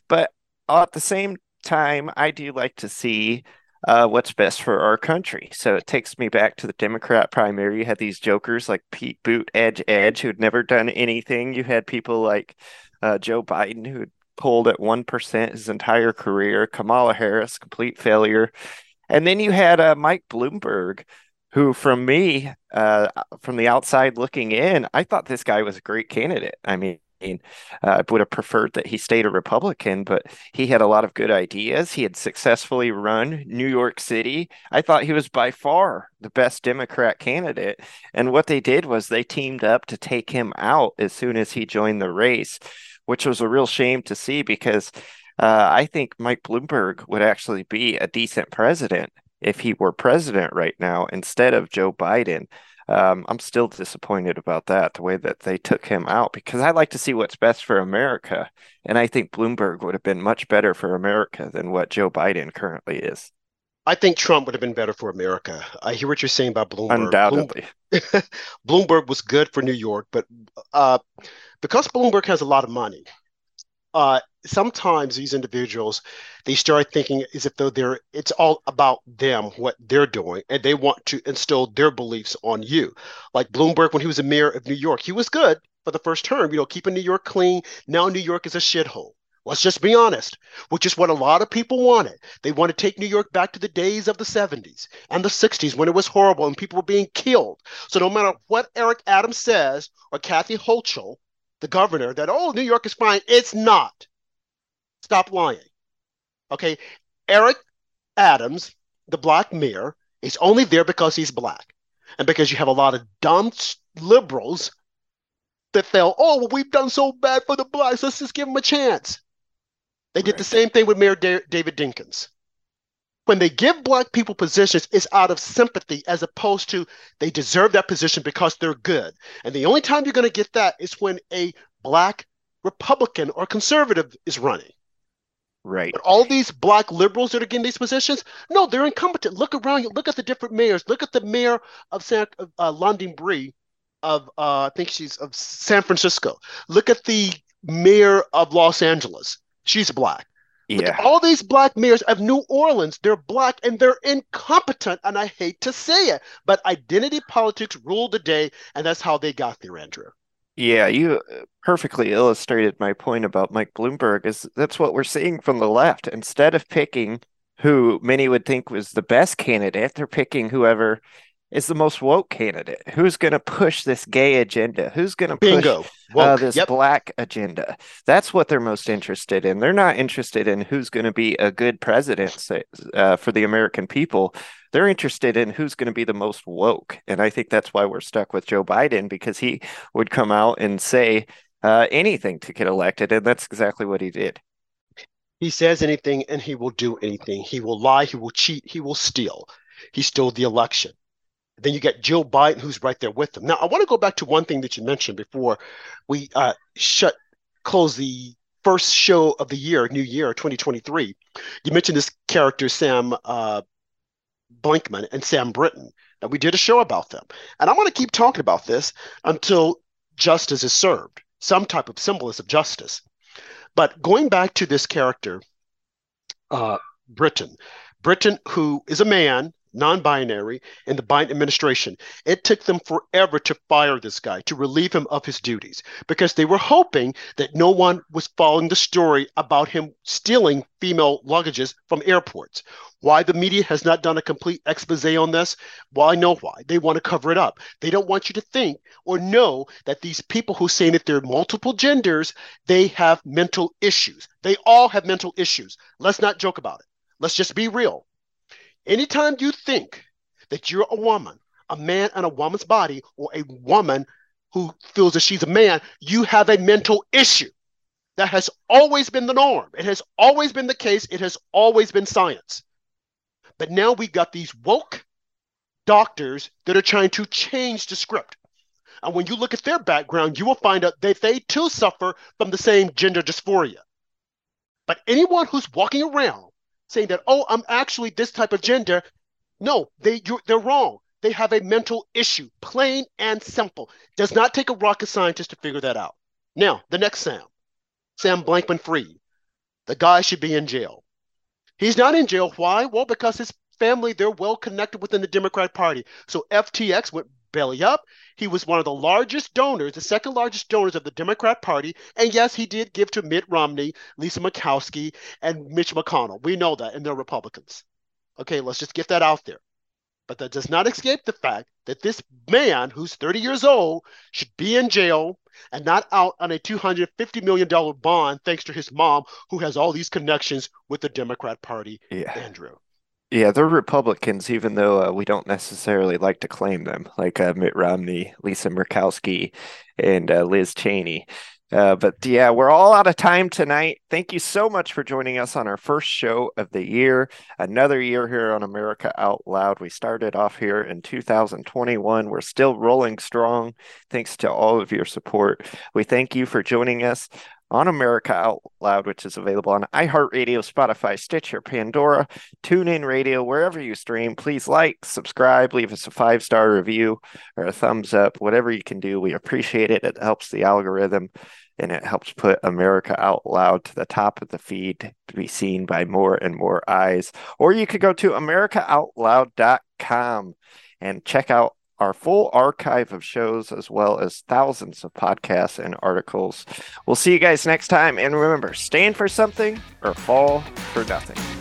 But at the same time, I do like to see uh, what's best for our country. So it takes me back to the Democrat primary. You had these jokers like Pete Boot, Edge, Edge, who'd never done anything. You had people like uh, Joe Biden, who'd pulled at 1% his entire career, Kamala Harris, complete failure. And then you had uh, Mike Bloomberg, who from me, uh, from the outside looking in, I thought this guy was a great candidate. I mean, I would have preferred that he stayed a Republican, but he had a lot of good ideas. He had successfully run New York City. I thought he was by far the best Democrat candidate. And what they did was they teamed up to take him out as soon as he joined the race, which was a real shame to see because uh, I think Mike Bloomberg would actually be a decent president if he were president right now instead of Joe Biden um, I'm still disappointed about that, the way that they took him out, because I like to see what's best for America. And I think Bloomberg would have been much better for America than what Joe Biden currently is. I think Trump would have been better for America. I hear what you're saying about Bloomberg. Undoubtedly. Bloomberg, Bloomberg was good for New York, but uh, because Bloomberg has a lot of money, uh, sometimes these individuals they start thinking as if though they're it's all about them what they're doing and they want to instill their beliefs on you like bloomberg when he was a mayor of new york he was good for the first term you know keeping new york clean now new york is a shithole Let's just be honest, which is what a lot of people wanted. They want to take New York back to the days of the 70s and the 60s when it was horrible and people were being killed. So no matter what Eric Adams says or Kathy Hochul, the governor, that, oh, New York is fine, it's not. Stop lying. Okay. Eric Adams, the black mayor, is only there because he's black. And because you have a lot of dumb liberals that felt, oh, well, we've done so bad for the blacks. Let's just give them a chance. They did the same thing with Mayor da- David Dinkins. When they give black people positions, it's out of sympathy as opposed to they deserve that position because they're good. And the only time you're going to get that is when a black Republican or conservative is running. Right. But all these black liberals that are getting these positions, no, they're incompetent. Look around you. Look at the different mayors. Look at the mayor of San uh, London Breed of uh, I think she's of San Francisco. Look at the mayor of Los Angeles. She's black. Yeah. all these black mayors of New Orleans, they're black and they're incompetent. And I hate to say it, but identity politics rule the day, and that's how they got there, Andrew. Yeah, you uh, perfectly illustrated my point about Mike Bloomberg is that's what we're seeing from the left. Instead of picking who many would think was the best candidate, they're picking whoever is the most woke candidate? Who's going to push this gay agenda? Who's going to push uh, this Yep. black agenda? That's what they're most interested in. They're not interested in who's going to be a good president uh, for the American people. They're interested in who's going to be the most woke. And I think that's why we're stuck with Joe Biden because he would come out and say uh, anything to get elected. And that's exactly what he did. He says anything and he will do anything. He will lie, he will cheat, he will steal. He stole the election. Then you get Joe Biden, who's right there with them. Now, I want to go back to one thing that you mentioned before we uh, shut close the first show of the year, New Year 2023. You mentioned this character, Sam uh, Blankman and Sam Brinton. Now, we did a show about them. And I want to keep talking about this until justice is served, some type of symbolism of justice. But going back to this character, uh, Brinton, Brinton, who is a man, non-binary, in the Biden administration, it took them forever to fire this guy, to relieve him of his duties, because they were hoping that no one was following the story about him stealing female luggages from airports. Why the media has not done a complete expose on this? Well, I know why. They want to cover it up. They don't want you to think or know that these people who say that they're multiple genders, they have mental issues. They all have mental issues. Let's not joke about it. Let's just be real. Anytime you think that you're a woman, a man in a woman's body, or a woman who feels that she's a man, you have a mental issue. That has always been the norm. It has always been the case. It has always been science. But now we got these woke doctors that are trying to change the script. And when you look at their background, you will find out that they too suffer from the same gender dysphoria. But anyone who's walking around saying that, oh, I'm actually this type of gender, no, they they're wrong. They have a mental issue, plain and simple. Does not take a rocket scientist to figure that out. Now, the next Sam, Sam Blankman Fried, the guy should be in jail. He's not in jail. Why? Well, because his family, they're well connected within the Democrat Party. So FTX went belly up. He was one of the largest donors, the second largest donors of the Democrat Party. And yes, he did give to Mitt Romney, Lisa Murkowski, and Mitch McConnell. We know that, and they're Republicans. Okay, let's just get that out there. But that does not escape the fact that this man, who's 30 years old, should be in jail and not out on a $250 million bond thanks to his mom, who has all these connections with the Democrat Party, Yeah. Andrew. Yeah, they're Republicans, even though uh, we don't necessarily like to claim them, like uh, Mitt Romney, Lisa Murkowski, and uh, Liz Cheney. Uh, but yeah, we're all out of time tonight. Thank you so much for joining us on our first show of the year. Another year here on America Out Loud. We started off here in 2021. We're still rolling strong thanks to all of your support. We thank you for joining us on America Out Loud, which is available on iHeartRadio, Spotify, Stitcher, Pandora, TuneIn Radio, wherever you stream. Please like, subscribe, leave us a five star review or a thumbs up, whatever you can do. We appreciate it. It helps the algorithm and it helps put America Out Loud to the top of the feed to be seen by more and more eyes. Or you could go to AmericaOutloud.com and check out our full archive of shows as well as thousands of podcasts and articles. We'll see you guys next time. And remember, stand for something or fall for nothing.